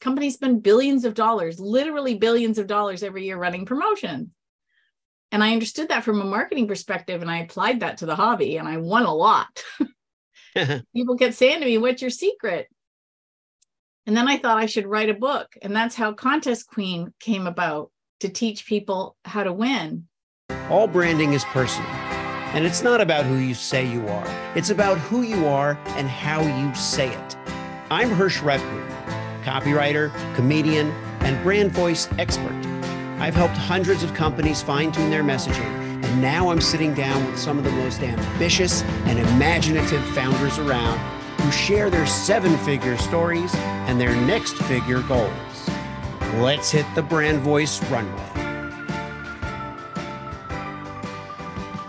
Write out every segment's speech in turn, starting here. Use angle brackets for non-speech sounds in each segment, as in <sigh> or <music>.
Companies spend billions of dollars, literally billions of dollars every year running promotions. And I understood that from a marketing perspective and I applied that to the hobby and I won a lot. <laughs> <laughs> People kept saying to me, What's your secret? And then I thought I should write a book. And that's how Contest Queen came about to teach people how to win. All branding is personal. And it's not about who you say you are, it's about who you are and how you say it. I'm Hersh Rephun, copywriter, comedian, and brand voice expert. I've helped hundreds of companies fine tune their messaging, and now I'm sitting down with some of the most ambitious and imaginative founders around who share their seven figure stories and their next figure goals. Let's hit the brand voice runway.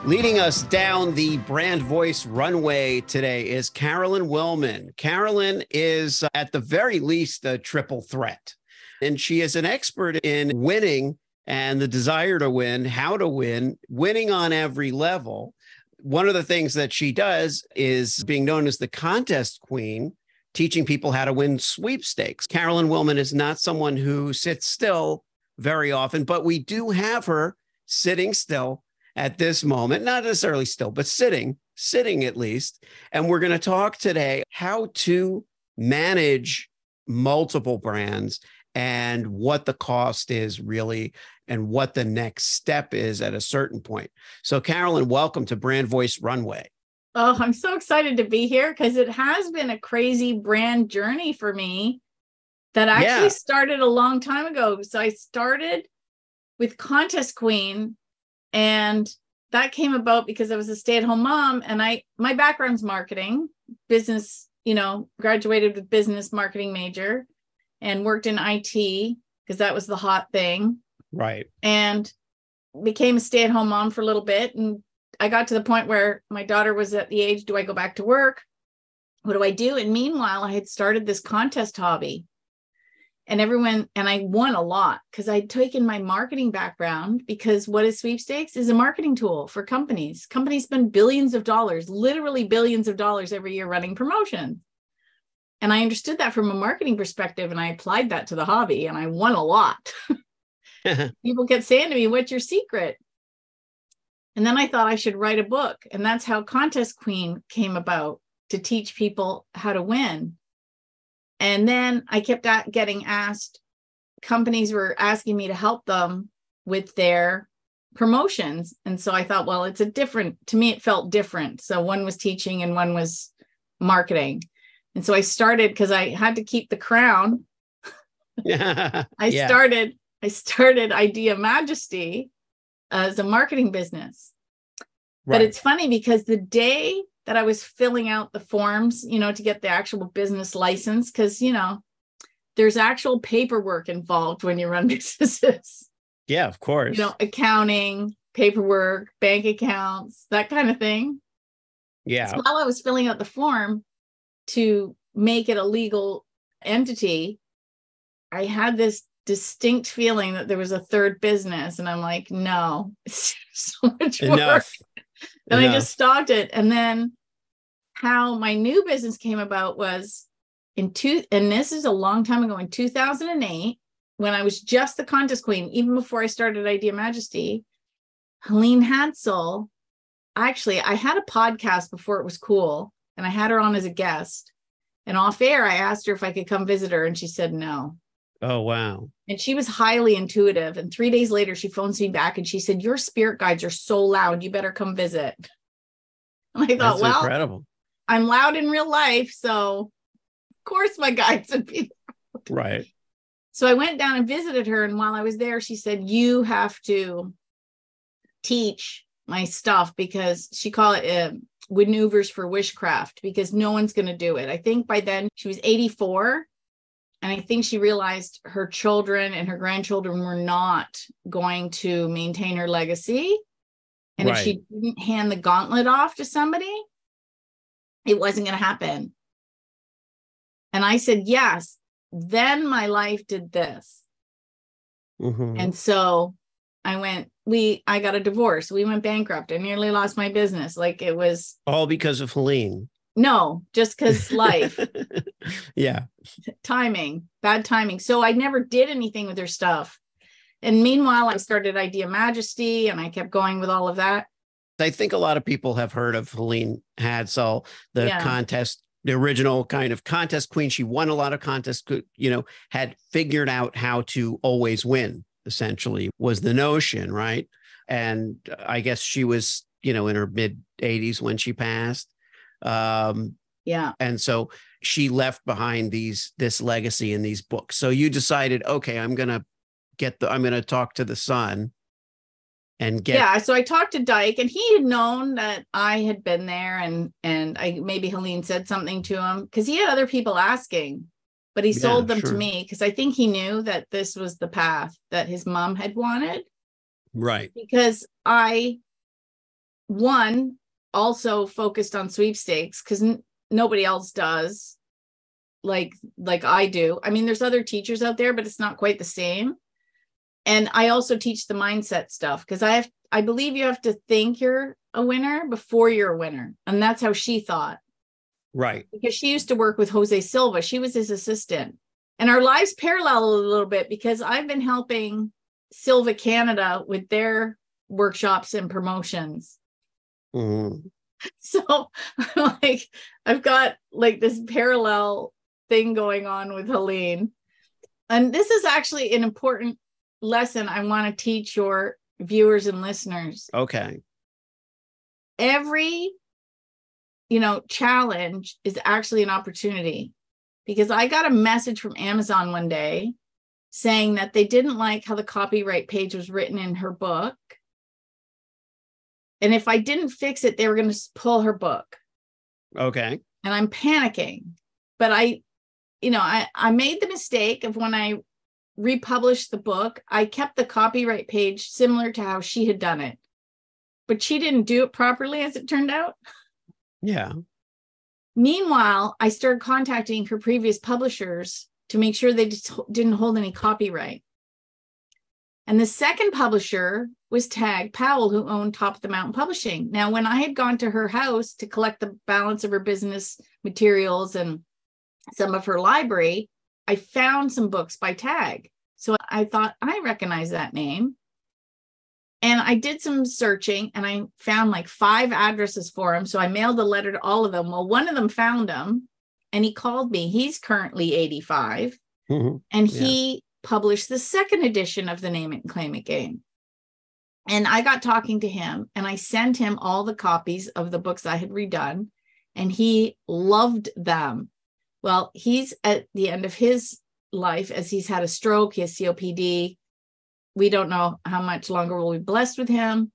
Leading us down the brand voice runway today is Carolyn Wilman. Carolyn is, uh, at the very least, a triple threat. And she is an expert in winning and the desire to win, how to win, winning on every level. One of the things that she does is being known as the contest queen, teaching people how to win sweepstakes. Carolyn Wilman is not someone who sits still very often, but we do have her sitting still at this moment, not necessarily still, but sitting, sitting at least. And we're going to talk today how to manage multiple brands and what the cost is really and what the next step is at a certain point. So, Carolyn, welcome to Brand Voice Runway. Oh, I'm so excited to be here because it has been a crazy brand journey for me that actually yeah. started a long time ago. So I started with Contest Queen and that came about because I was a stay-at-home mom and I my background's marketing, business, you know, graduated with business marketing major and worked in IT because that was the hot thing. Right. And became a stay-at-home mom for a little bit and I got to the point where my daughter was at the age do I go back to work? What do I do? And meanwhile, I had started this contest hobby and everyone and i won a lot because i'd taken my marketing background because what is sweepstakes is a marketing tool for companies. Companies spend billions of dollars literally billions of dollars every year running promotions. And i understood that from a marketing perspective and i applied that to the hobby and i won a lot. <laughs> <laughs> People kept saying to me what's your secret? And then i thought i should write a book and that's how contest queen came about to teach people how to win and then I kept getting asked, companies were asking me to help them with their promotions. And so I thought, well, it's a different, to me, it felt different. So one was teaching and one was marketing. And so I started because I had to keep the crown. <laughs> I yeah. started, I started Idea Majesty as a marketing business. Right. But it's funny because the day that I was filling out the forms, you know, to get the actual business license because, you know, there's actual paperwork involved when you run <laughs> businesses. Yeah, of course. You know, accounting, paperwork, bank accounts, that kind of thing. Yeah. So while I was filling out the form to make it a legal entity, I had this distinct feeling that there was a third business. And I'm like, no, <laughs> it's so much Enough. And I just stopped it. And then how my new business came about was in two, and this is a long time ago in 2008, when I was just the contest queen, even before I started Idea Majesty, Helene Hadsell. Actually, I had a podcast before it was cool, and I had her on as a guest. And off air, I asked her if I could come visit her, and she said no. Oh, wow. And she was highly intuitive. And three days later, she phones me back and she said, Your spirit guides are so loud. You better come visit. <laughs> And I thought, That's well, incredible. I'm loud in real life. So, of course, my <laughs> guides would be loud. Right. So I went down and visited her. And while I was there, she said, You have to teach my stuff because she called it uh, maneuvers for wishcraft because no one's going to do it. I think by then she was 84 and I think she realized her children and her grandchildren were not going to maintain her legacy. And right. if she didn't hand the gauntlet off to somebody, it wasn't going to happen. And I said, yes. Then my life did this. Mm-hmm. And so I went, we, I got a divorce. We went bankrupt. I nearly lost my business. Like it was all because of Helene. No, just because life, <laughs> yeah. timing, bad timing. So I never did anything with her stuff. And meanwhile, I started Idea Majesty and I kept going with all of that. I think a lot of people have heard of Helene Hadsell, the Yeah. contest, the original kind of contest queen. She won a lot of contests, you know, had figured out how to always win, essentially, was the notion, right? And I guess she was, you know, in her mid 80s when she passed. Um, Yeah. and so she left behind these this legacy in these books. So you decided, okay, I'm gonna get the I'm gonna talk to the son and get yeah. So I talked to Dyke and he had known that I had been there and and I maybe Helene said something to him because he had other people asking, but he Yeah, sold them sure. to me because I think he knew that this was the path that his mom had wanted. right. because I, one, also focused on sweepstakes because n- nobody else does like like I do. I mean, there's other teachers out there, but it's not quite the same. And I also teach the mindset stuff because I have I believe you have to think you're a winner before you're a winner. And that's how she thought Right. because she used to work with Jose Silva. She was his assistant. And our lives parallel a little bit because I've been helping Silva Canada with their workshops and promotions. Mhm. <laughs> So <laughs> like I've got like this parallel thing going on with Helene. And this is actually an important lesson I want to teach your viewers and listeners Okay. every you know challenge is actually an opportunity because i got a message from amazon one day saying that they didn't like how the copyright page was written in her book and if i didn't fix it they were going to pull her book Okay. and i'm panicking but i you know i i made the mistake of when i republished the book i kept the copyright page similar to how she had done it but she didn't do it properly as it turned out Yeah. Meanwhile, I started contacting her previous publishers to make sure they didn't hold any copyright. And the second publisher was Tag Powell, who owned Top of the Mountain Publishing. Now, when I had gone to her house to collect the balance of her business materials and some of her library, I found some books by Tag. So I thought, I recognize that name. And I did some searching and I found like five addresses for him. So I mailed a letter to all of them. Well, one of them found him and he called me. He's currently 85 Mhm. and Yeah. he published the second edition of the Name It and Claim It game. And I got talking to him and I sent him all the copies of the books I had redone and he loved them. Well, he's at the end of his life as he's had a stroke, he has COPD. We don't know how much longer we'll be blessed with him.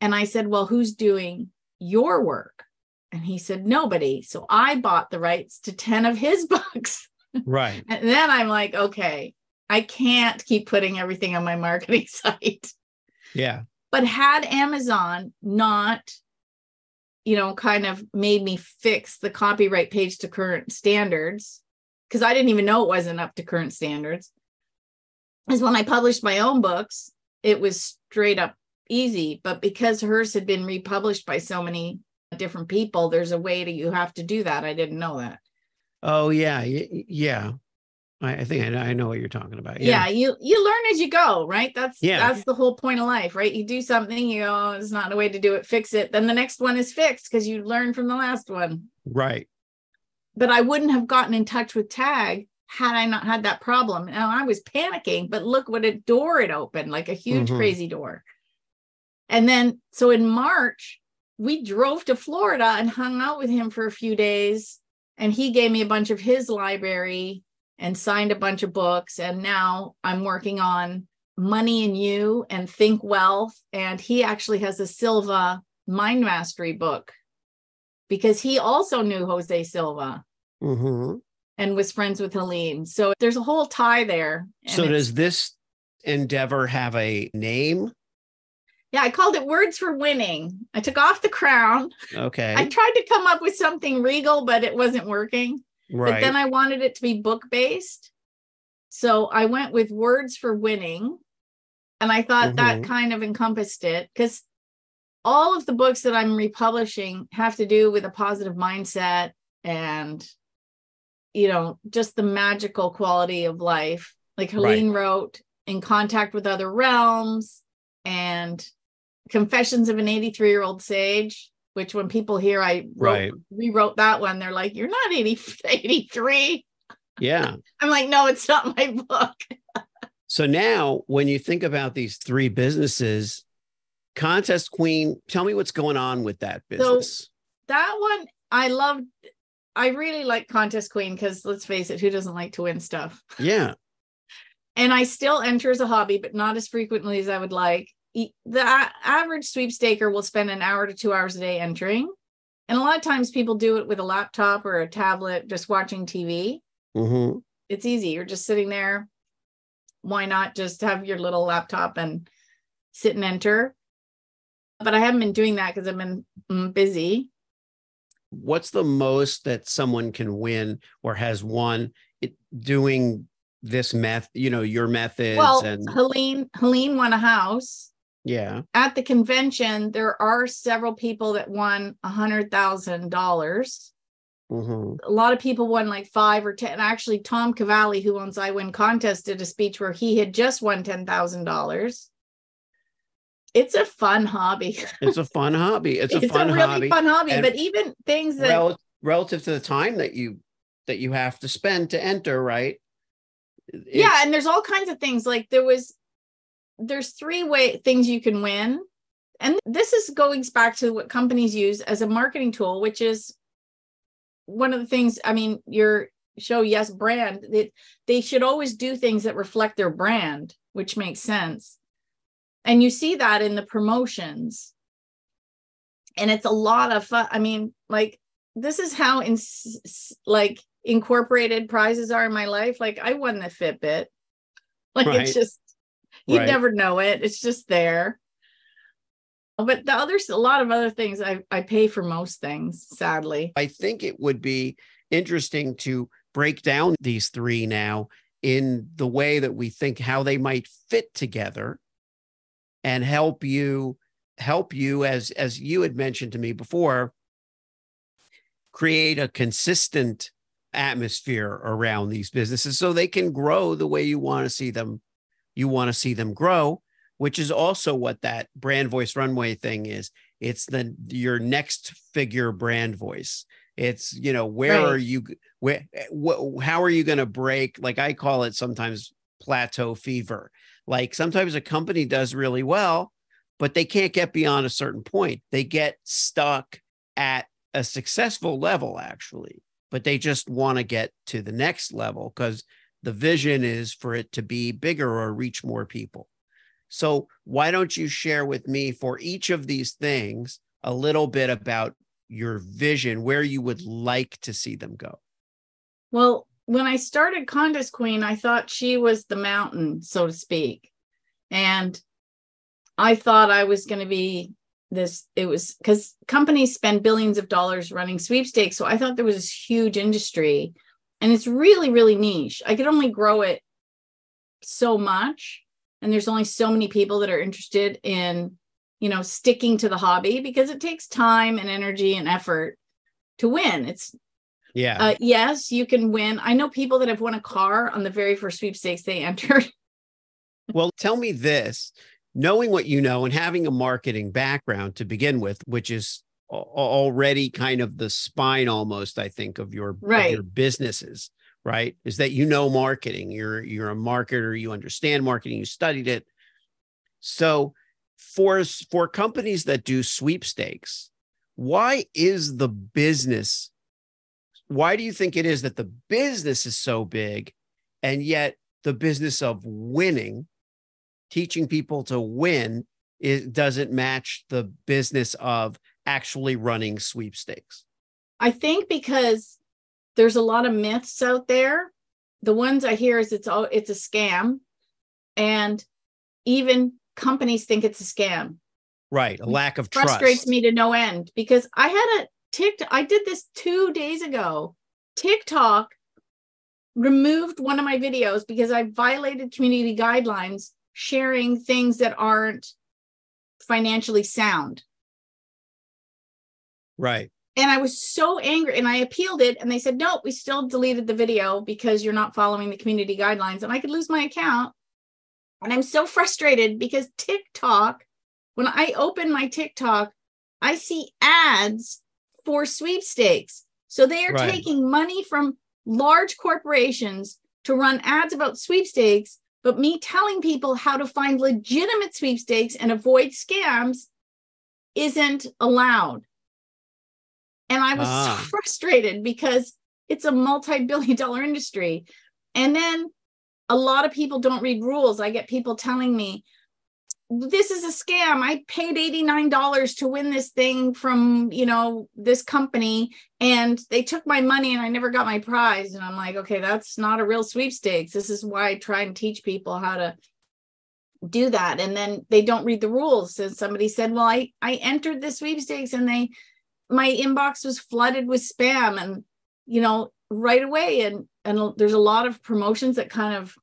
And I said, Well, who's doing your work? And he said, Nobody. So I bought the rights to 10 of his <laughs> books. Right. And then I'm like, okay, I can't keep putting everything on my marketing <laughs> site. Yeah. But had Amazon not, you know, kind of made me fix the copyright page to current standards, because I didn't even know it wasn't up to current standards, is when I published my own books, it was straight up easy. But because hers had been republished by so many different people, there's a way that you have to do that. I didn't know that. Oh yeah. Yeah. I, I think I know, I know what you're talking about. yeah. you you learn as you go right that's Yeah. that's the whole point of life right you do something you go it's not a way to do it fix it then the next one is fixed because you learn from the last one Right. but i wouldn't have gotten in touch with tag had i not had that problem now i was panicking but look what a door it opened like a huge Mhm. crazy door and then so in march we drove to florida and hung out with him for a few days and he gave me a bunch of his library and signed a bunch of books and now i'm working on money and you and think wealth and he actually has a silva mind mastery book because he also knew jose silva hmm and was friends with helene so there's a whole tie there So does this endeavor have a name? yeah i called it words for winning. I took off the crown. Okay. i tried to come up with something regal but it wasn't working right. but then I wanted it to be book based. So I went with words for winning. And I thought that Mhm. kind of encompassed it because all of the books that I'm republishing have to do with a positive mindset and you know, just the magical quality of life. Like Helene right. wrote In Contact with Other Realms and Confessions of an 83 year old sage, which when people hear I wrote, right. rewrote that one, they're like, You're not 80, <laughs> 83. Yeah. <laughs> I'm like, No, it's not my book. <laughs> so now, when you think about these three businesses, Contest Queen, tell me what's going on with that business. So that one, I love. I really like Contest Queen because let's face it, who doesn't like to win stuff? Yeah. and I still enter as a hobby, but not as frequently as I would like. The average sweepstaker will spend an hour to two hours a day entering. And a lot of times people do it with a laptop or a tablet, just watching TV. Mm-hmm. It's easy. You're just sitting there. Why not just have your little laptop and sit and enter? But I haven't been doing that because I've been mm, busy what's the most that someone can win or has won it, doing this meth you know your methods well and helene helene won a house yeah at the convention there are several people that won a hundred thousand dollars mm-hmm. a lot of people won like five or ten actually tom cavalli who owns i win contest did a speech where he had just won ten thousand dollars it's a fun hobby. <laughs> It's a fun hobby. It's a it's fun a really hobby. fun hobby. And but even things that rel- relative to the time that you that you have to spend to enter, right? It's... yeah, and there's all kinds of things. Like there was there's three way things you can win. And this is going back to what companies use as a marketing tool, which is one of the things, I mean, your show yes brand, they, they should always do things that reflect their brand, which makes sense. And you see that in the promotions. And it's a lot of fun. I mean like this is how in like incorporated prizes are in my life. Like i won the fitbit. <laughs> Like right. it's just you right. never know it. It's just there. Oh, but the others a lot of other things I, I pay for most things sadly. I think it would be interesting to break down these three now in the way that we think how they might fit together and help you help you as as you had mentioned to me before create a consistent atmosphere around these businesses so they can grow the way you want to see them you want to see them grow which is also what that brand voice runway thing is it's the your next figure brand voice it's you know where right. are you where wh- how are you going to break like i call it sometimes plateau fever like sometimes a company does really well, but they can't get beyond a certain point. They get stuck at a successful level, actually, but they just want to get to the next level because the vision is for it to be bigger or reach more people. So, why don't you share with me for each of these things a little bit about your vision, where you would like to see them go? Well, when I started Contest Queen, I thought she was the mountain, so to speak. And I thought I was going to be this, it was because companies spend billions of dollars running sweepstakes. So I thought there was this huge industry and it's really, really niche. I could only grow it so much. And there's only so many people that are interested in, you know, sticking to the hobby because it takes time and energy and effort to win. It's yeah. Uh, yes, you can win. I know people that have won a car on the very first sweepstakes they <laughs> entered. well, tell me this knowing what you know and having a marketing background to begin with, which is already kind of the spine almost, I think, of your, right. of your businesses, right? Is that you know marketing, you're you're a marketer, you understand marketing, you studied it. So for for companies that do sweepstakes, why is the business why do you think it is that the business is so big and yet the business of winning teaching people to win it doesn't match the business of actually running sweepstakes? I think because there's a lot of myths out there. The ones i hear is it's all it's a scam. And even companies think it's a scam. Right a lack of it frustrates me to no end because i had a TikTok, I did this two days ago. TikTok removed one of my videos because I violated community guidelines sharing things that aren't financially sound. Right. And I was so angry and I appealed it and they said, no, we still deleted the video because you're not following the community guidelines and I could lose my account. And I'm so frustrated because TikTok, when I open my TikTok, I see ads for sweepstakes. So they are Right. taking money from large corporations to run ads about sweepstakes, but me telling people how to find legitimate sweepstakes and avoid scams isn't allowed. And I was Ah. so <laughs> frustrated because it's a multi billion dollar industry. And then a lot of people don't read rules. I get people telling me, this is a scam. I paid $89 to win this thing from, you know, this company and they took my money and I never got my prize. And I'm like, okay, that's not a real sweepstakes. This is why I try and teach people how to do that. And then they don't read the rules. And somebody said, well, I, I entered the sweepstakes and they, my inbox was flooded with spam and, you know, right away. And, and there's a lot of promotions that kind of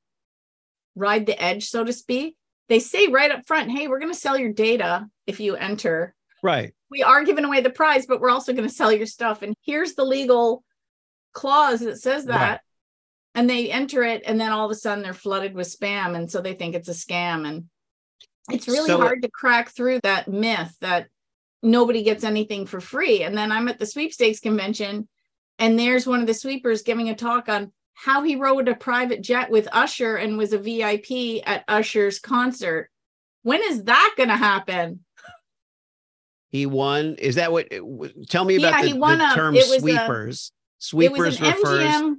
ride the edge, so to speak. They say right up front, hey, we're going to sell your data if you enter. Right. We are giving away the prize, but we're also going to sell your stuff. And here's the legal clause that says that. Right. And they enter it, and then all of a sudden they're flooded with spam. And so they think it's a scam. And it's really So- hard to crack through that myth that nobody gets anything for free. And then I'm at the sweepstakes convention, and there's one of the sweepers giving a talk on how he rode a private jet with Usher and was a VIP at Usher's concert. When is that going to happen? He won. Is that what? Tell me about Yeah, the, the a- term was a- sweepers. it Sweepers was an refers. MGM.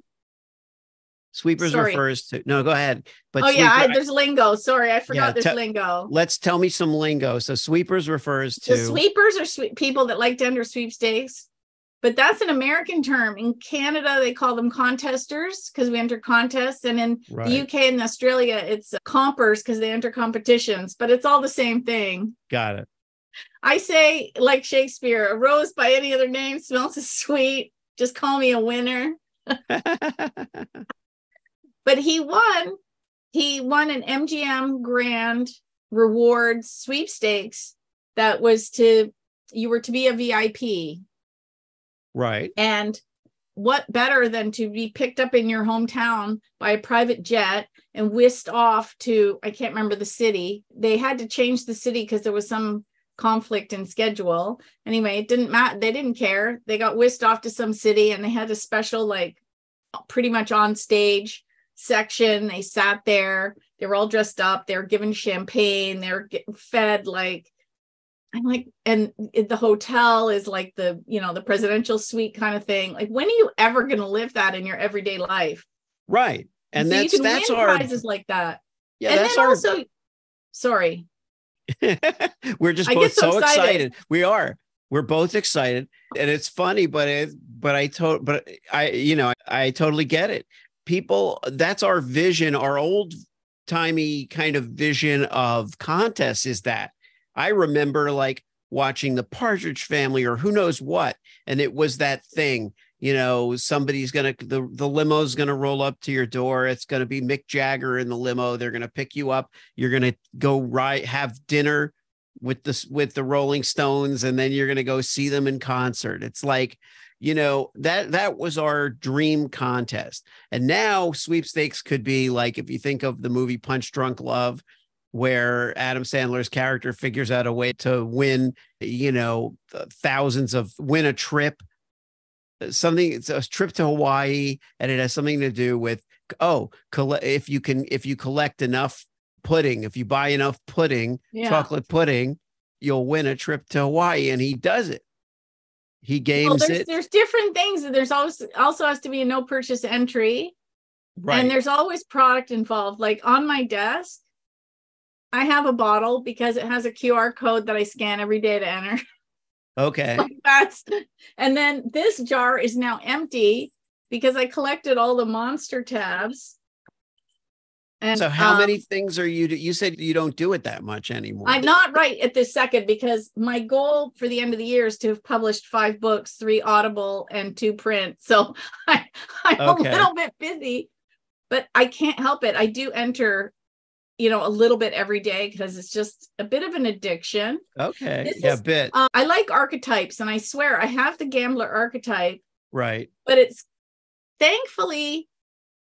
Sweepers Sorry. refers to. No, go ahead. But oh yeah, I, there's lingo. Sorry, I forgot Yeah, there's te- lingo. let's tell me some lingo. So sweepers refers to. The sweepers are sweep people that like to enter sweepstakes, but that's an American term. In Canada, they call them contesters because we enter contests, and in the UK and Australia, it's compers because they enter competitions. But it's all the same thing. Got it. I say, like Shakespeare, a rose by any other name smells as sweet. Just call me a winner. <laughs> But he won. He won an MGM Grand Rewards sweepstakes that was to, you were to be a VIP. right. And what better than to be picked up in your hometown by a private jet and whisked off to, I can't remember the city. They had to change the city because there was some conflict in schedule. Anyway, it didn't matter. They didn't care. They got whisked off to some city and they had a special, like, pretty much on stage section. They sat there. They were all dressed up. They were given champagne. They were getting fed like I'm like, and the hotel is like the, you know, the presidential suite kind of thing. Like, when are you ever going to live that in your everyday life? Right. And So that's that's our prizes like that. yeah. and that's then our. also, sorry, <laughs> We're just I both so so excited. excited. We are. We're both excited, and it's funny, but it, but I told, but I, you know, I, totally get it. People, that's our vision. Our old timey kind of vision of contests is that I remember like watching the Partridge Family or who knows what, and it was that thing. You know, somebody's gonna the the limo's gonna roll up to your door. It's gonna be Mick Jagger in the limo. They're gonna pick you up. You're gonna go right have dinner with the with the Rolling Stones, and then you're gonna go see them in concert. It's like, you know, that that was our dream contest. And now sweepstakes could be like if you think of the movie Punch Drunk Love, where Adam Sandler's character figures out a way to win, you know, thousands of win a trip. Uh, something it's a trip to Hawaii, and it has something to do with oh, if you can if you collect enough pudding, if you buy enough pudding, yeah. chocolate pudding, you'll win a trip to Hawaii. And he does it. He Well, there's it. there's different things. There's also also has to be a no purchase entry, Right. and there's always product involved. Like on my desk, I have a bottle because it has a QR code that I scan every day to enter. <laughs> okay. like that's and then this jar is now empty because I collected all the monster tabs. And So how um, many things are you? Do? You said you don't do it that much anymore. I'm not right at this second because my goal for the end of the year is to have published five books, three audible and two print. So <laughs> I, I'm Okay. a little bit busy, but I can't help it. I do enter you know, a little bit every day because it's just a bit of an addiction. Okay. This yeah, is- bit. Uh, I like archetypes, and I swear I have the gambler archetype, right. but it's thankfully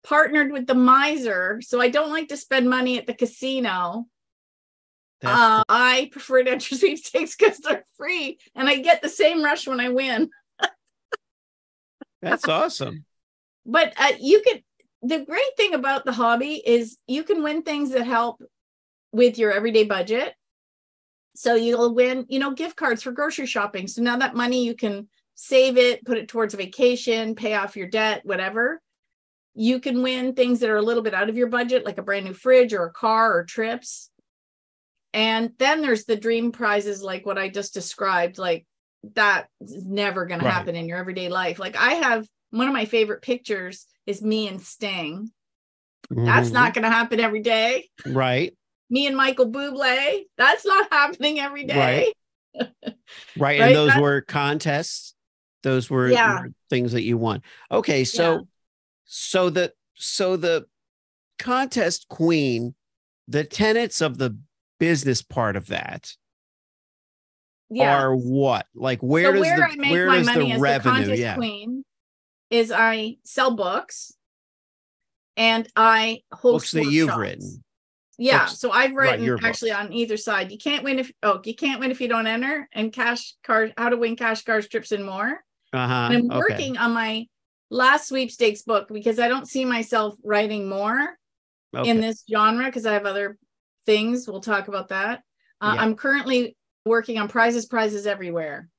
partnered with the miser. So I don't like to spend money at the casino. Uh, I prefer to enter <laughs> sweepstakes because they're free, and I get the same rush when I win. that's <laughs> awesome. But uh, you can. The great thing about the hobby is you can win things that help with your everyday budget. So you'll win, you know, gift cards for grocery shopping. So now that money you can save it, put it towards a vacation, pay off your debt, whatever. You can win things that are a little bit out of your budget, like a brand new fridge or a car or trips. And then there's the dream prizes, like what I just described. Like that is never going Right. to happen in your everyday life. Like I have one of my favorite pictures is me and Sting. That's Mhm. not going to happen every day. right. Me and Michael Bublé. That's not happening every day. Right. Right. <laughs> Right, And those that- were contests. Those were, Yeah. were things that you won. Okay. So, Yeah. So the, so the contest queen, the tenets of the business part of that Yeah. are what? Like where so does where the, I make where my does money the as revenue? the contest yeah. queen is I sell books and I host Books that you've written. Yeah. Books- So I've written your actually books. on either side. You can't win if oh you can't win if you don't enter and cash card how to win cash cars trips and more. Uh-huh. and I'm okay. working on my last sweepstakes book because I don't see myself writing more Okay. in this genre because I have other things. We'll talk about that. Uh, Yeah. I'm currently working on prizes, prizes everywhere.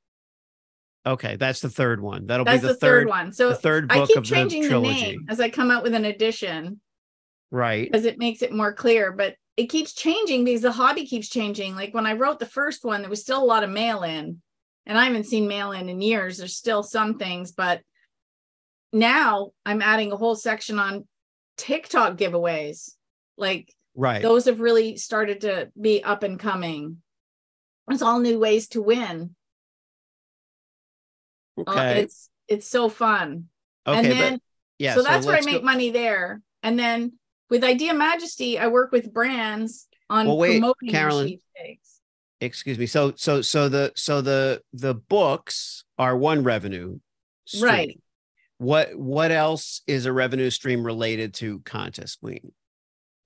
Okay, that's the third one. That'll That's be the, the, third, third, one. So the third I book keep of the changing the, trilogy. name as I come out with an edition Right. because it makes it more clear. But it keeps changing because the hobby keeps changing. Like when I wrote the first one, there was still a lot of mail in, and I haven't seen mail in in years. There's still some things, but now I'm adding a whole section on TikTok giveaways. Like Right. those have really started to be up and coming. It's all new ways to win. Uh, okay. It's it's so fun. okay. and then but yeah. so that's where I make go- money there. And then with Idea Majesty, I work with brands on Well, wait, promoting Carolyn. Excuse me. So so so the so the the books are one revenue. Stream. Right. What what else is a revenue stream related to Contest Queen?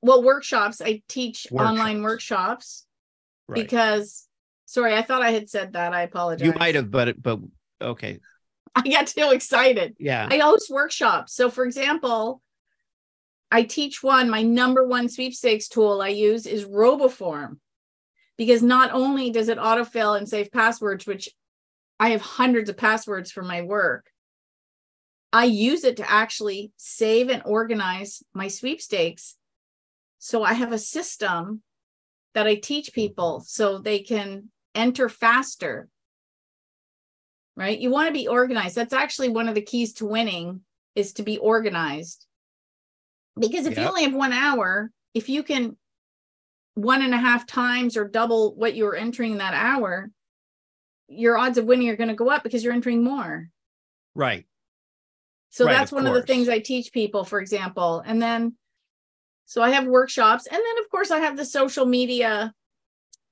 Well, workshops. I teach Workshops. online workshops Right. because sorry, I thought I had said that. I apologize. you might have, but but okay. <laughs> I got too excited. Yeah. I host workshops. So, for example, I teach one, my number one sweepstakes tool I use is Roboform because not only does it autofill and save passwords, which I have hundreds of passwords for my work, I use it to actually save and organize my sweepstakes. So, I have a system that I teach mm-hmm. people so they can enter faster right? You want to be organized. That's actually one of the keys to winning is to be organized. Because if you only have one hour, if you can one and a half times or double what you're entering in that hour, your odds of winning are going to go up because you're entering more. right. So Right, that's of one of the things I teach people, for example. And then, so I have workshops. And then, of course, I have the social media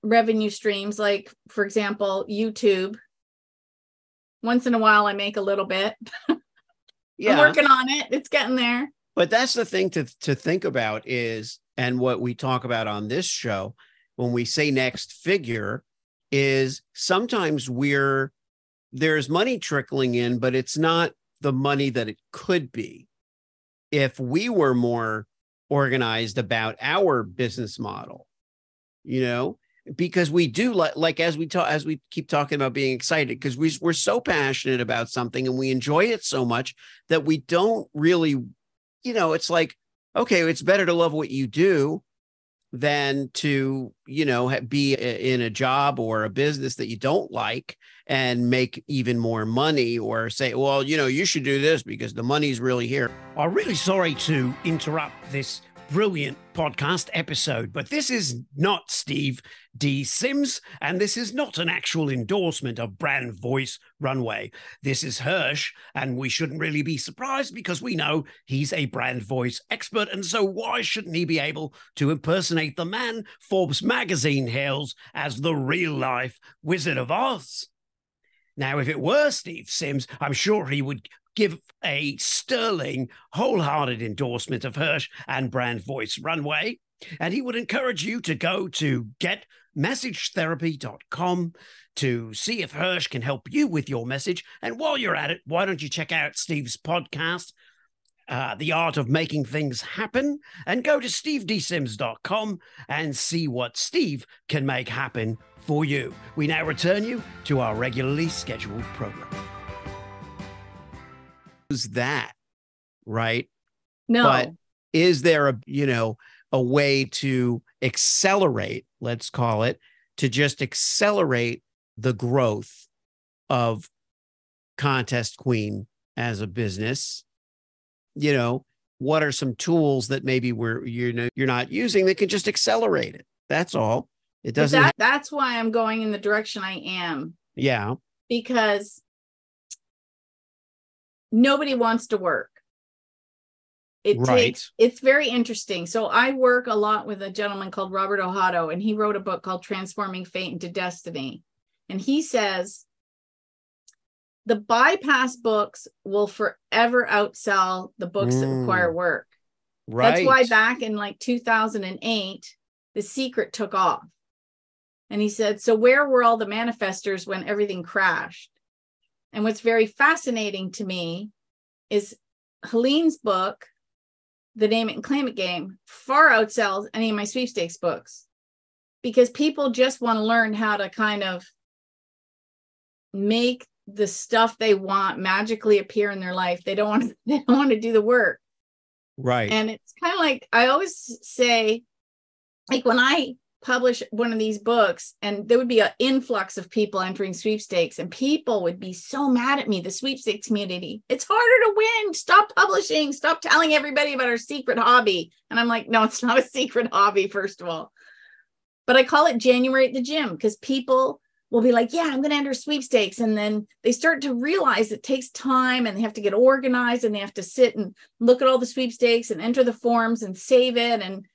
revenue streams, like, for example, YouTube. Once in a while, I make a little bit. <laughs> I'm Yeah. working on it. It's getting there. But that's the thing to to think about is, and what we talk about on this show when we say next figure is sometimes we're there's money trickling in, but it's not the money that it could be if we were more organized about our business model, you know, because we do like like as we talk as we keep talking about being excited because we, we're so passionate about something and we enjoy it so much that we don't really you know, it's like, okay, it's better to love what you do than to, you know, be in a job or a business that you don't like and make even more money or say, well, you know, you should do this because the money's really here. I'm really sorry to interrupt this brilliant podcast episode. But this is not Steve D. Sims, and this is not an actual endorsement of Brand Voice Runway. This is Hersh, and we shouldn't really be surprised because we know he's a brand voice expert. And so, why shouldn't he be able to impersonate the man Forbes magazine hails as the real life Wizard of Oz? Now, if it were Steve Sims, I'm sure he would give a sterling, wholehearted endorsement of Hersh and Brand Voice Runway. And he would encourage you to go to getmessagetherapy.com to see if Hersh can help you with your message. And while you're at it, why don't you check out Steve's podcast, uh, The Art of Making Things Happen, and go to stevedsims.com and see what Steve can make happen for you. We now return you to our regularly scheduled program Is that, right? No. But is there a, you know, a way to accelerate, let's call it, to just accelerate the growth of Contest Queen as a business? You know, what are some tools that maybe we're you know you're not using that can just accelerate it? That's all. It doesn't. That, that's why I'm going in the direction I am. Yeah. Because nobody wants to work. It right. takes it's very interesting. So I work a lot with a gentleman called Robert Ohotto, and he wrote a book called Transforming Fate into Destiny. And he says the bypass books will forever outsell the books mm. that require work. Right. That's why back in like 2008, The Secret took off. And he said, So where were all the manifestors when everything crashed? And what's very fascinating to me is Helene's book, The Name It and Claim It game, far outsells any of my sweepstakes books because people just want to learn how to kind of make the stuff they want magically appear in their life. They don't want to, <laughs> they don't want to do the work. Right. And it's kind of like I always say, like when I publish one of these books and there would be an influx of people entering sweepstakes and people would be so mad at me the sweepstakes community. It's harder to win. Stop publishing. Stop telling everybody about our secret hobby. And i'm like no it's not a secret hobby first of all. But i call it january at the gym because people will be like yeah i'm going to enter sweepstakes. And then they start to realize it takes time and they have to get organized and they have to sit and look at all the sweepstakes and enter the forms and save it and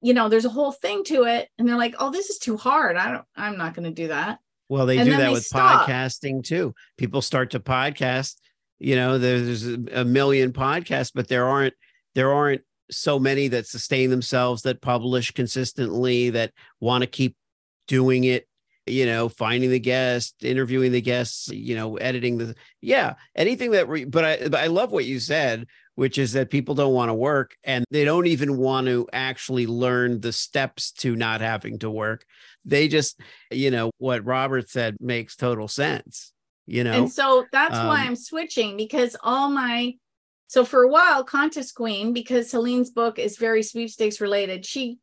you know, there's a whole thing to it. And they're like, oh, this is too hard. I don't, I'm not going to do that. Well, they And do that they with stop. podcasting too. People start to podcast. You know, there's a million podcasts, but there aren't there aren't so many that sustain themselves, that publish consistently, that want to keep doing it. You know, finding the guest, interviewing the guests. You know, editing the yeah, anything that. Re, but I but I love what you said, which is that people don't want to work and they don't even want to actually learn the steps to not having to work. They just, you know, what Robert said makes total sense, you know. And so that's why Um, I'm switching because all my so for a while, Contest Queen, because Helene's book is very sweepstakes related, she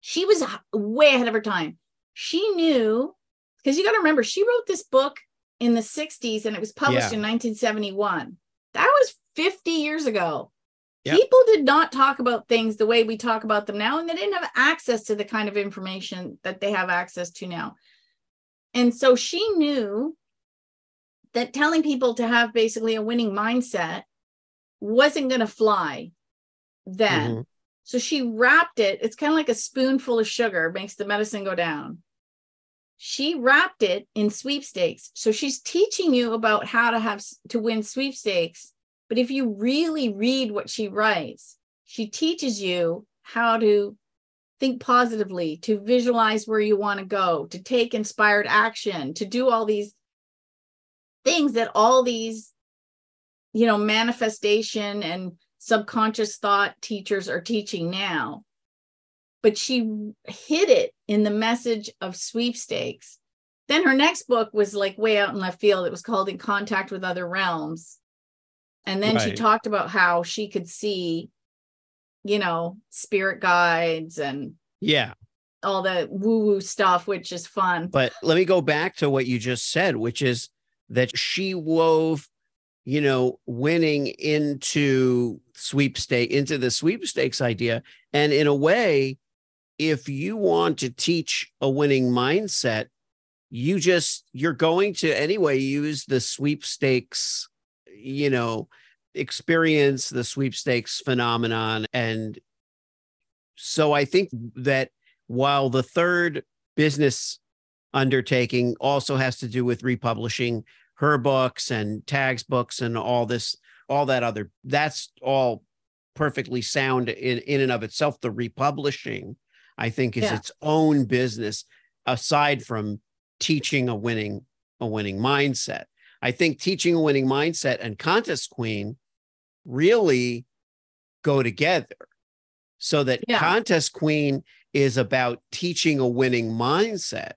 she was way ahead of her time. She knew because you got to remember she wrote this book in the 60s and it was published Yeah. in 1971. That was 50 years ago. Yeah. People did not talk about things the way we talk about them now, and they didn't have access to the kind of information that they have access to now. And so she knew that telling people to have basically a winning mindset wasn't going to fly then. Mhm. So she wrapped it. It's kind of like a spoonful of sugar makes the medicine go down. She wrapped it in sweepstakes. So she's teaching you about how to have to win sweepstakes. But if you really read what she writes, she teaches you how to think positively, to visualize where you want to go, to take inspired action, to do all these things that all these you know manifestation and subconscious thought teachers are teaching now. But she hid it in the message of sweepstakes. Then her next book was like way out in left field. It was called in contact with other realms and then she talked about how she could see you know spirit guides and Yeah. all the woo woo stuff which is fun But let me go back to what you just said, which is that she wove, you know, winning into sweepstake into the sweepstakes idea. And in a way, if you want to teach a winning mindset, you just you're going to anyway use the sweepstakes, you know, experience the sweepstakes phenomenon. And so I think that while the third business undertaking also has to do with republishing her books and tags books and all this all that other that's all perfectly sound in in and of itself the republishing i think is yeah. its own business aside from teaching a winning a winning mindset i think teaching a winning mindset and contest queen really go together so that yeah. contest queen is about teaching a winning mindset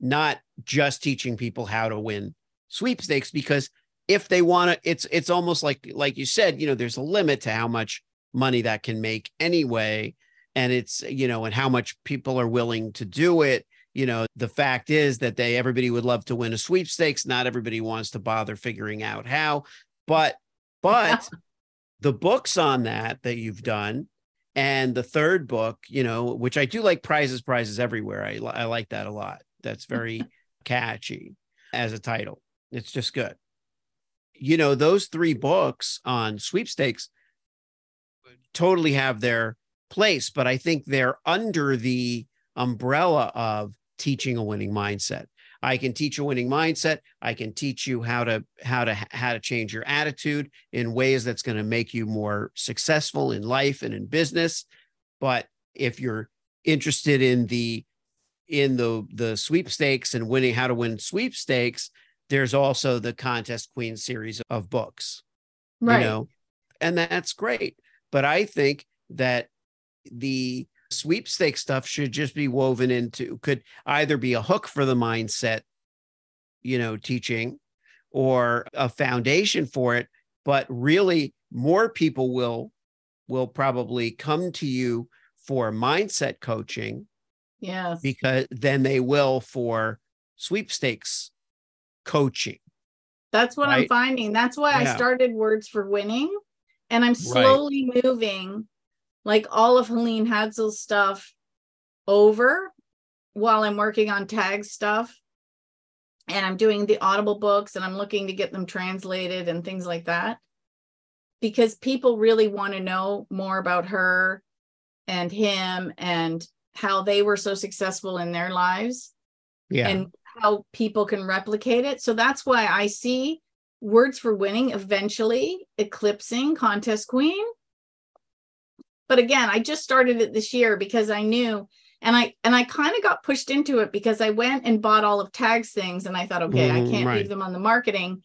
not just teaching people how to win sweepstakes because if they want to it's it's almost like like you said you know there's a limit to how much money that can make anyway and it's you know and how much people are willing to do it you know the fact is that they everybody would love to win a sweepstakes. Not everybody wants to bother figuring out how but but <laughs> the books on that that you've done and the third book you know which i do like prizes prizes everywhere. I, I like that a lot. That's very <laughs> catchy as a title. It's just good. You know, those three books on sweepstakes totally have their place, but I think they're under the umbrella of teaching a winning mindset. I can teach a winning mindset. I can teach you how to how to how to change your attitude in ways that's going to make you more successful in life and in business. But if you're interested in the in the the sweepstakes and winning how to win sweepstakes, there's also the contest queen series of books right you know and that's great but i think that the sweepstake stuff should just be woven into could either be a hook for the mindset you know teaching or a foundation for it but really more people will will probably come to you for mindset coaching yes because then they will for sweepstakes coaching. That's what right? I'm finding. That's why yeah. I started Words for Winning. And I'm slowly right. moving like all of Helene Hadsell's stuff over while I'm working on tag stuff. And I'm doing the Audible books and I'm looking to get them translated and things like that. Because people really want to know more about her and him and how they were so successful in their lives. Yeah. And how people can replicate it. So that's why I see words for winning eventually eclipsing contest queen. But again, I just started it this year because I knew and I and I kind of got pushed into it because I went and bought all of tags things and I thought, okay, mm, I can't right. leave them on the marketing.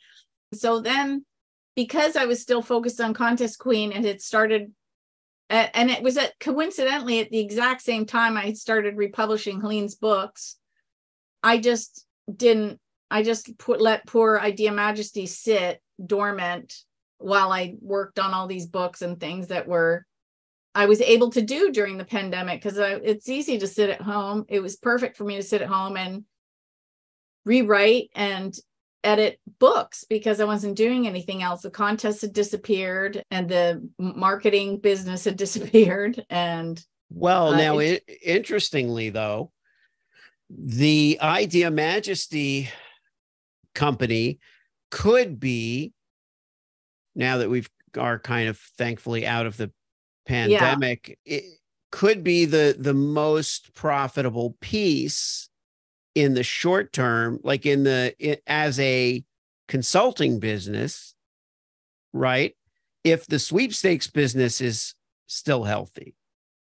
So then because I was still focused on contest queen and it started and it was at coincidentally at the exact same time I started republishing Helene's books I just didn't, I just put let poor Idea Majesty sit dormant while I worked on all these books and things that were I was able to do during the pandemic because it's easy to sit at home. It was perfect for me to sit at home and rewrite and edit books because I wasn't doing anything else. The contest had disappeared and the marketing business had <laughs> disappeared. And well, uh, now it, interestingly, though, the Idea Majesty company could be now that we've are kind of thankfully out of the pandemic yeah. it could be the the most profitable piece in the short term like in the it, as a consulting business right if the sweepstakes business is still healthy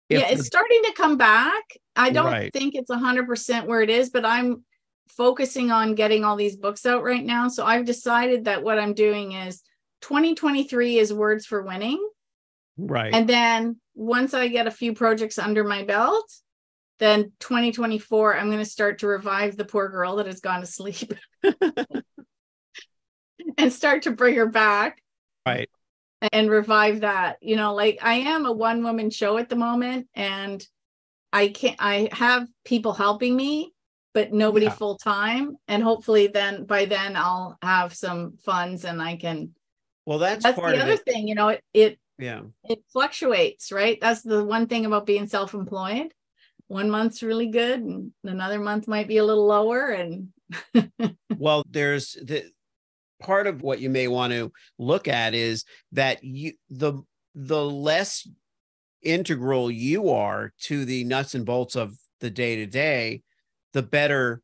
if yeah, it's the, starting to come back. I don't right. think it's 100% where it is, but I'm focusing on getting all these books out right now. So I've decided that what I'm doing is 2023 is words for winning. Right. And then once I get a few projects under my belt, then 2024, I'm going to start to revive the poor girl that has gone to sleep <laughs> and start to bring her back. Right and revive that you know like i am a one woman show at the moment and i can't i have people helping me but nobody yeah. full time and hopefully then by then i'll have some funds and i can Well, that's, that's the other it. thing, you know, it it Yeah. it fluctuates, right? That's the one thing about being self-employed. One month's really good and another month might be a little lower and <laughs> well, there's the part of what you may want to look at is that you the the less integral you are to the nuts and bolts of the day to day, the better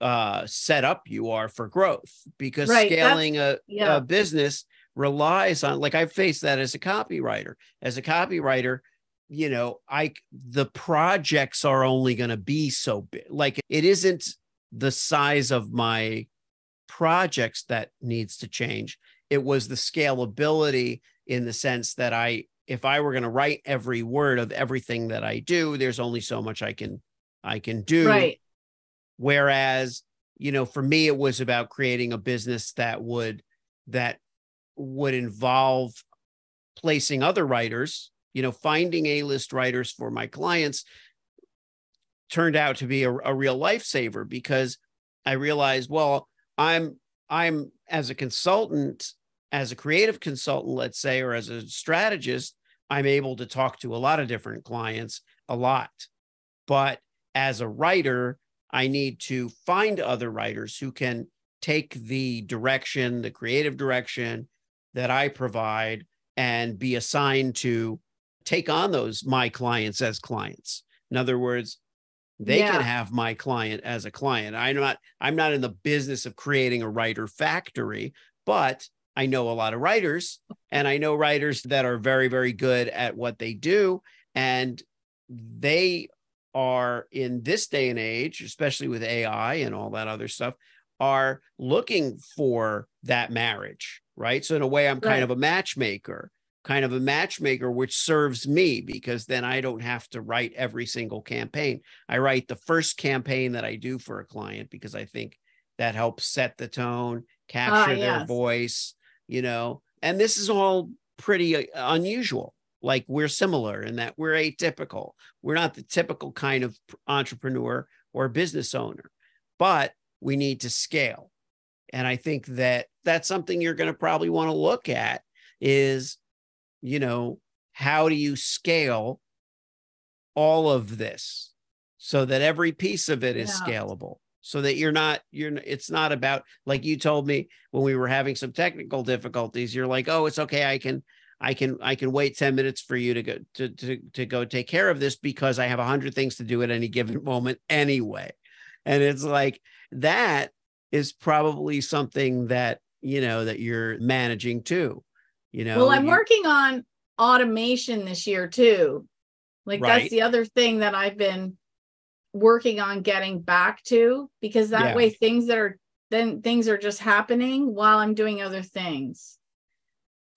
uh set up you are for growth because Right, that's- scaling a, yeah. a business relies on like I've faced that as a copywriter. As a copywriter, you know, I the projects are only going to be so big. Like it isn't the size of my projects that needs to change. It was the scalability in the sense that I if I were going to write every word of everything that I do, there's only so much I can I can do. right. Whereas, you know, for me, it was about creating a business that would that would involve placing other writers, you know, finding A-list writers for my clients turned out to be a, a real lifesaver because I realized, well, I'm I'm as a consultant, as a creative consultant, let's say, or as a strategist, I'm able to talk to a lot of different clients a lot. But as a writer, I need to find other writers who can take the direction, the creative direction that I provide and be assigned to take on those my clients as clients. In other words, they Yeah. can have my client as a client. I'm not I'm not in the business of creating a writer factory, but I know a lot of writers and I know writers that are very very good at what they do and they are in this day and age, especially with AI and all that other stuff, are looking for that marriage, right? So in a way I'm kind Right. of a matchmaker kind of a matchmaker, which serves me because then I don't have to write every single campaign. I write the first campaign that I do for a client because I think that helps set the tone, capture their Ah, yes. voice, you know. And this is all pretty uh, unusual. Like we're similar in that we're atypical. We're not the typical kind of entrepreneur or business owner, but we need to scale. And I think that that's something you're going to probably want to look at is you know, how do you scale all of this so that every piece of it is Yeah. scalable? So that you're not, you're, it's not about, like you told me when we were having some technical difficulties, you're like, oh, it's okay. I can, I can, I can wait 10 minutes for you to go, to, to, to go take care of this because I have a hundred things to do at any given <laughs> moment anyway. And it's like, that is probably something that, you know, that you're managing too. You know, well, I'm you- working on automation this year too. Like Right. that's the other thing that I've been working on getting back to because that Yeah. way things that are then things are just happening while I'm doing other things.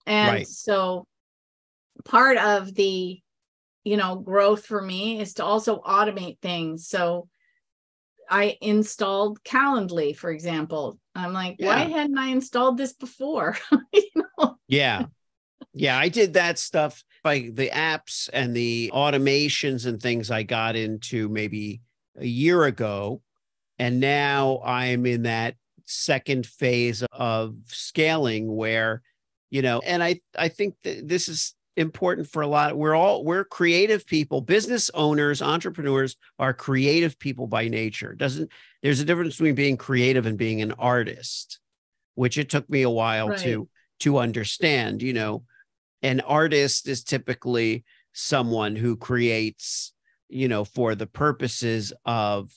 And Right. so part of the you know growth for me is to also automate things. So I installed Calendly, for example. I'm like, why hadn't I installed this before? <laughs> you know? Yeah. Yeah, I did that stuff by the apps and the automations and things I got into maybe a year ago. And now I'm in that second phase of scaling where, you know, and I I think that this is important for a lot. We're all we're creative people, business owners, entrepreneurs are creative people by nature. Doesn't there's a difference between being creative and being an artist, which it took me a while Right. to to understand, you know, an artist is typically someone who creates, you know, for the purposes of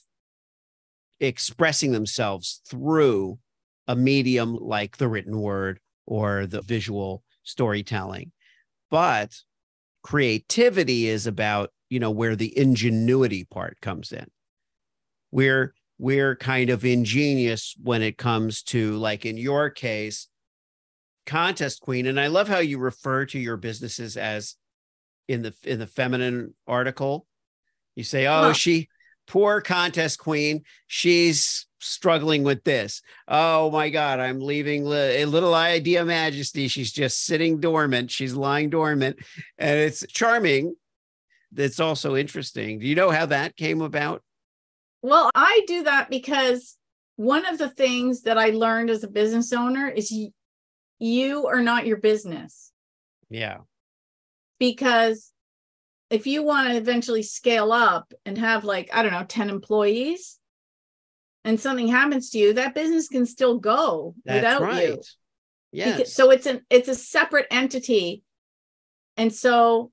expressing themselves through a medium like the written word or the visual storytelling. But creativity is about, you know, where the ingenuity part comes in. We're we're kind of ingenious when it comes to like in your case contest queen and i love how you refer to your businesses as in the in the feminine article you say oh Huh. she poor contest queen. She's struggling with this. Oh my god i'm leaving li- a little idea majesty. She's just sitting dormant. She's lying dormant. And it's charming. It's also interesting. Do you know how that came about? Well, I do that because one of the things that I learned as a business owner is you, you are not your business. Yeah. because if you want to eventually scale up and have like i don't know 10 employees and something happens to you that business can still go That's without right. you Yes. Because- so it's an it's a separate entity and so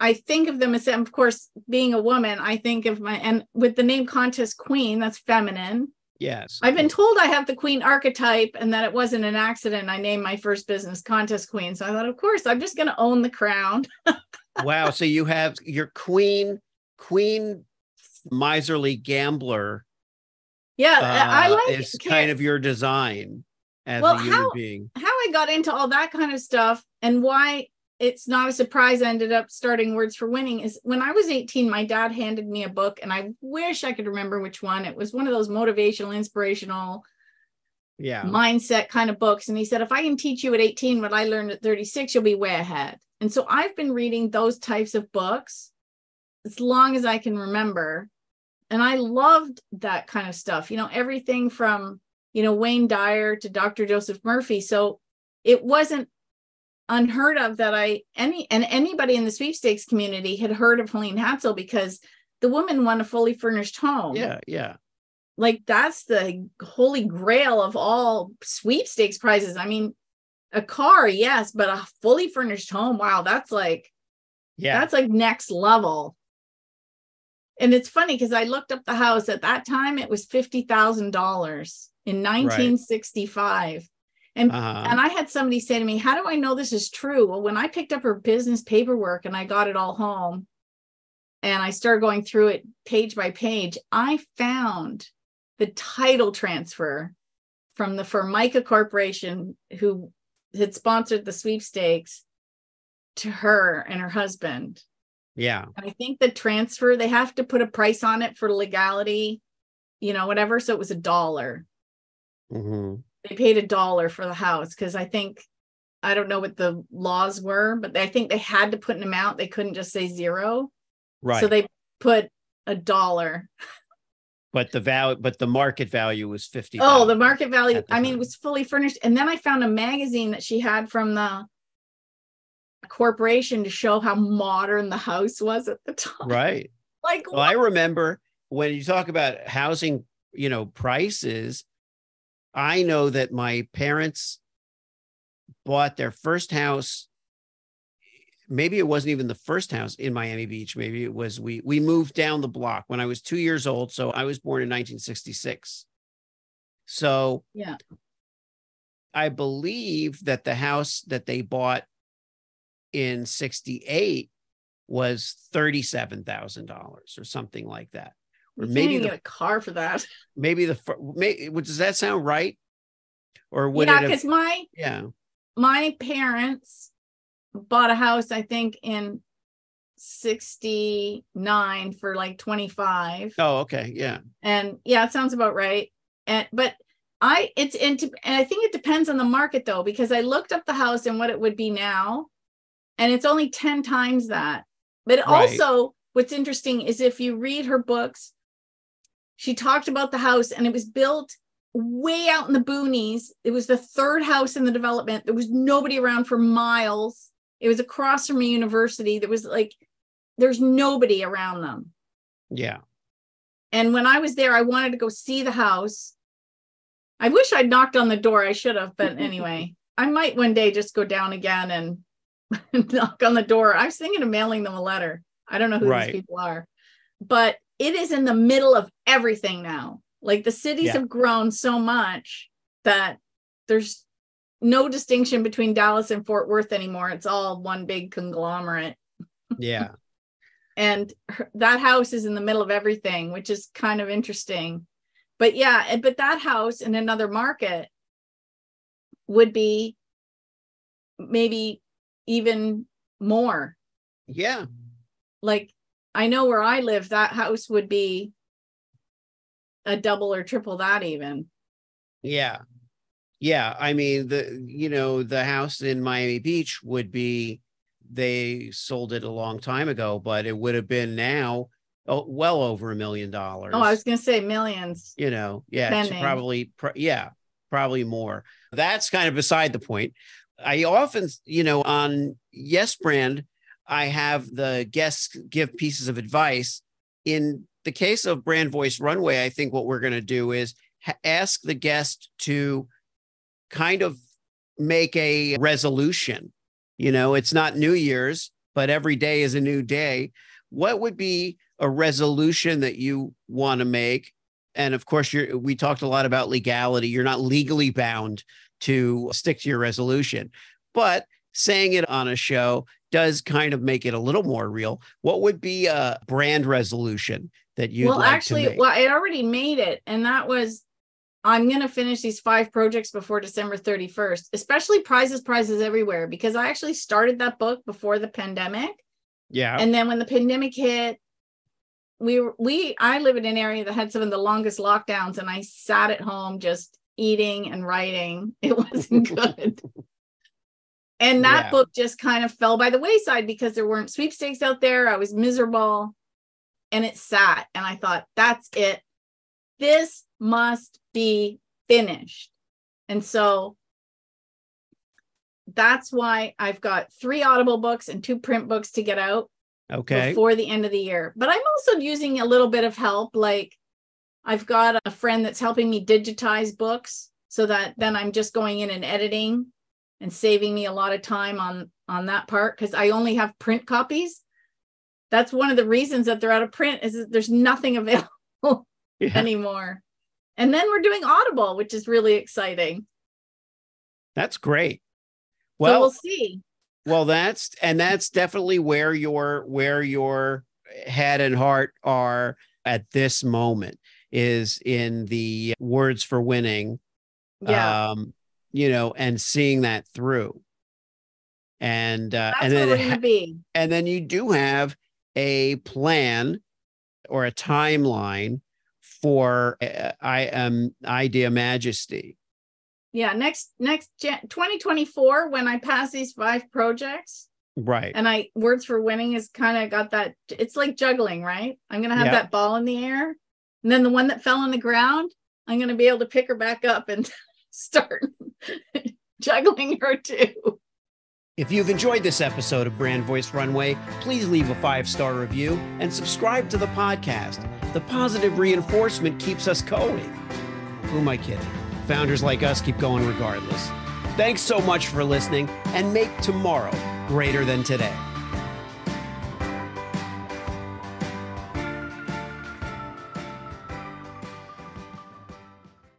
i think of them as of course being a woman i think of my and with the name contest queen that's feminine yes. i've been told i have the queen archetype and that it wasn't an accident i named my first business contest queen so i thought of course i'm just going to own the crown <laughs> wow. So you have your queen, queen miserly gambler yeah uh, i like is kind of your design as Well, a human how- being. how I got into all that kind of stuff and why it's not a surprise I ended up starting Words for Winning is when I was 18, my dad handed me a book, and I wish I could remember which one. It was one of those motivational, inspirational Yeah. mindset kind of books. And he said, if I can teach you at 18 what I learned at 36, you'll be way ahead. And so I've been reading those types of books as long as I can remember. And I loved that kind of stuff, you know, everything from, you know, Wayne Dyer to Dr. Joseph Murphy. So it wasn't unheard of that I any and anybody in the sweepstakes community had heard of Helene Hadsell because the woman won a fully furnished home Yeah. Yeah. like that's the holy grail of all sweepstakes prizes. I mean, a car, yes, but a fully furnished home, wow, that's like Yeah. that's like next level. And it's funny because I looked up the house at that time, it was fifty thousand dollars in 1965. And uh-huh. and I had somebody say to me, How do I know this is true? Well, when I picked up her business paperwork and I got it all home and I started going through it page by page, I found the title transfer from the Formica Corporation, who had sponsored the sweepstakes, to her and her husband. yeah. And I think the transfer, they have to put a price on it for legality, you know, whatever. So it was a dollar hmm they paid a dollar for the house because I think I don't know what the laws were, but I think they had to put an amount. They couldn't just say zero. Right. So they put a dollar. But the value, but the market value was 50. Oh, the market value. the I mean, it was fully furnished. And then I found a magazine that she had from the corporation to show how modern the house was at the time. Right. <laughs> Like, Well, I remember when you talk about housing, you know, prices, I know that my parents bought their first house. Maybe it wasn't even the first house in Miami Beach. Maybe it was we we moved down the block when I was two years old. So I was born in 1966. So yeah. I believe that the house that they bought in 68 was $37,000 or something like that. Or You maybe the get a car for that. <laughs> maybe the may, does that sound right? Or would yeah, because my yeah. my parents bought a house, I think, in 69 for like 25. Oh, okay. Yeah. And yeah, it sounds about right. And but I it's into and I think it depends on the market though, because I looked up the house and what it would be now, and it's only 10 times that. But Right. also, what's interesting is if you read her books, she talked about the house and it was built way out in the boonies. It was the third house in the development. There was nobody around for miles. It was across from a university. There was like, there's nobody around them. Yeah. And when I was there, I wanted to go see the house. I wish I'd knocked on the door. I should have, but anyway, <laughs> I might one day just go down again and <laughs> knock on the door. I was thinking of mailing them a letter. I don't know who Right. these people are, but it is in the middle of everything now. Like the cities Yeah. have grown so much that there's no distinction between Dallas and Fort Worth anymore. It's all one big conglomerate Yeah. <laughs> and her, that house is in the middle of everything which is kind of interesting but yeah but that house in another market would be maybe even more yeah. like i know where i live that house would be a double or triple that even Yeah. Yeah. I mean, the, you know, the house in Miami Beach would be, they sold it a long time ago, but it would have been now oh, well over a million dollars. oh i was gonna say millions you know, yeah, it's probably, pr- yeah, probably more. that's kind of beside the point. I often, you know, on Yes Brand, I have the guests give pieces of advice. In the case of Brand Voice Runway, I think what we're going to do is ha- ask the guest to kind of make a resolution. You know, it's not New Year's, but every day is a new day. What would be a resolution that you want to make? And of course, you're, we talked a lot about legality. You're not legally bound to stick to your resolution, but saying it on a show does kind of make it a little more real. What would be a brand resolution that you well like actually well i already made it and that was i'm going to finish these five projects before december 31st especially prizes prizes everywhere because i actually started that book before the pandemic. Yeah. And then when the pandemic hit we we i live in an area that had some of the longest lockdowns and i sat at home just eating and writing. It wasn't <laughs> good. And that Yeah. book just kind of fell by the wayside because there weren't sweepstakes out there. I was miserable. And it sat. And i thought that's it. This must be finished and so that's why i've got three audible books and two print books to get out okay before the end of the year. But I'm also using a little bit of help. Like I've got a friend that's helping me digitize books so that then I'm just going in and editing and saving me a lot of time on on that part because I only have print copies. That's one of the reasons that they're out of print is that there's nothing <laughs> available Yeah, anymore. And then we're doing Audible, which is really exciting. that's great so we'll well see. well that's and that's definitely where your where your head and heart are at this moment is in the words for winning Yeah. um you know and seeing that through and uh that's and then we're it gonna be. and then you do have a plan or a timeline for uh, i am idea majesty. Yeah, next next 2024 when I pass these five projects, right. And I words for winning is kind of got that it's like juggling right? I'm gonna have Yeah. that ball in the air and then the one that fell on the ground i'm gonna be able to pick her back up and <laughs> start <laughs> juggling her too If you've enjoyed this episode of Brand Voice Runway, please leave a five star review and subscribe to the podcast. The positive reinforcement keeps us going. Who am I kidding? Founders like us keep going regardless. Thanks so much for listening and make tomorrow greater than today.